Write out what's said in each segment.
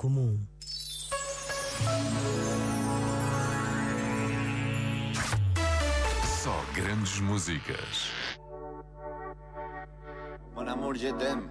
comum. Só grandes músicas. Mon amour, je t'aime.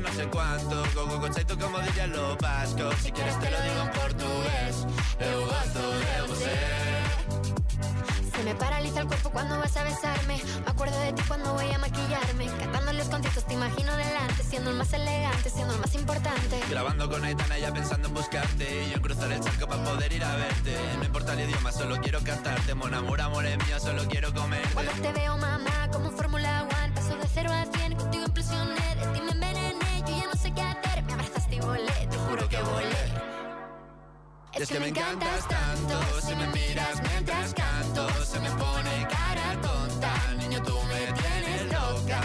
no sé cuánto, go go chaito como dirían los vascos. Si quieres te lo digo en portugués, eu gosto de você. Se me paraliza el cuerpo cuando vas a besarme. Me acuerdo de ti cuando voy a maquillarme. Cantando los conciertos te imagino delante, siendo el más elegante, siendo el más importante. Grabando con Aitana ya pensando en buscarte Y yo en cruzar el charco para poder ir a verte No importa el idioma, solo quiero cantarte Mon amor, amor es mío, solo quiero comerte Cuando te veo, mamá, es que me encantas tanto, si me miras mientras canto, se me pone cara tonta, niño tú me tienes loca.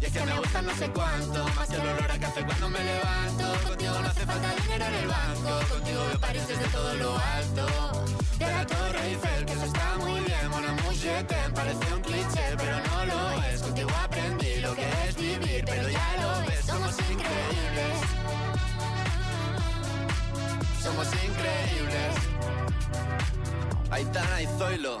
Y es que me gusta no sé cuánto, más que el olor a café cuando me levanto. Contigo no hace falta dinero en el banco, contigo veo París desde todo lo alto. De la Torre Eiffel, que eso está muy bien, amour, je t'aime, parece Somos increíbles. Aitana y Zoilo.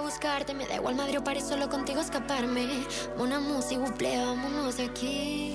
Buscarte. Me da igual Madrid o París, solo contigo escaparme. Una música, buple, vámonos aquí.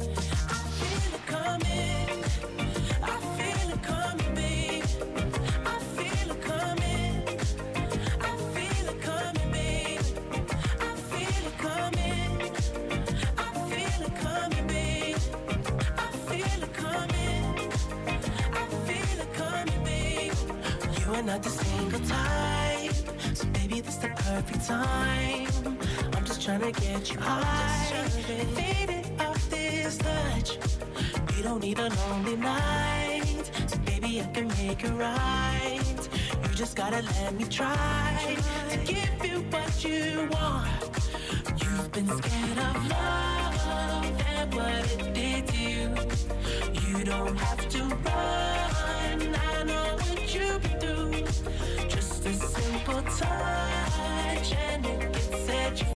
Are not the single type, so maybe this the perfect time. I'm just trying to get you high, faded off this touch. We don't need a lonely night, so baby I can make it right. You just gotta let me try to give you what you want. You've been scared of love and what it did to you. You don't have to run. Simple touch and it can set you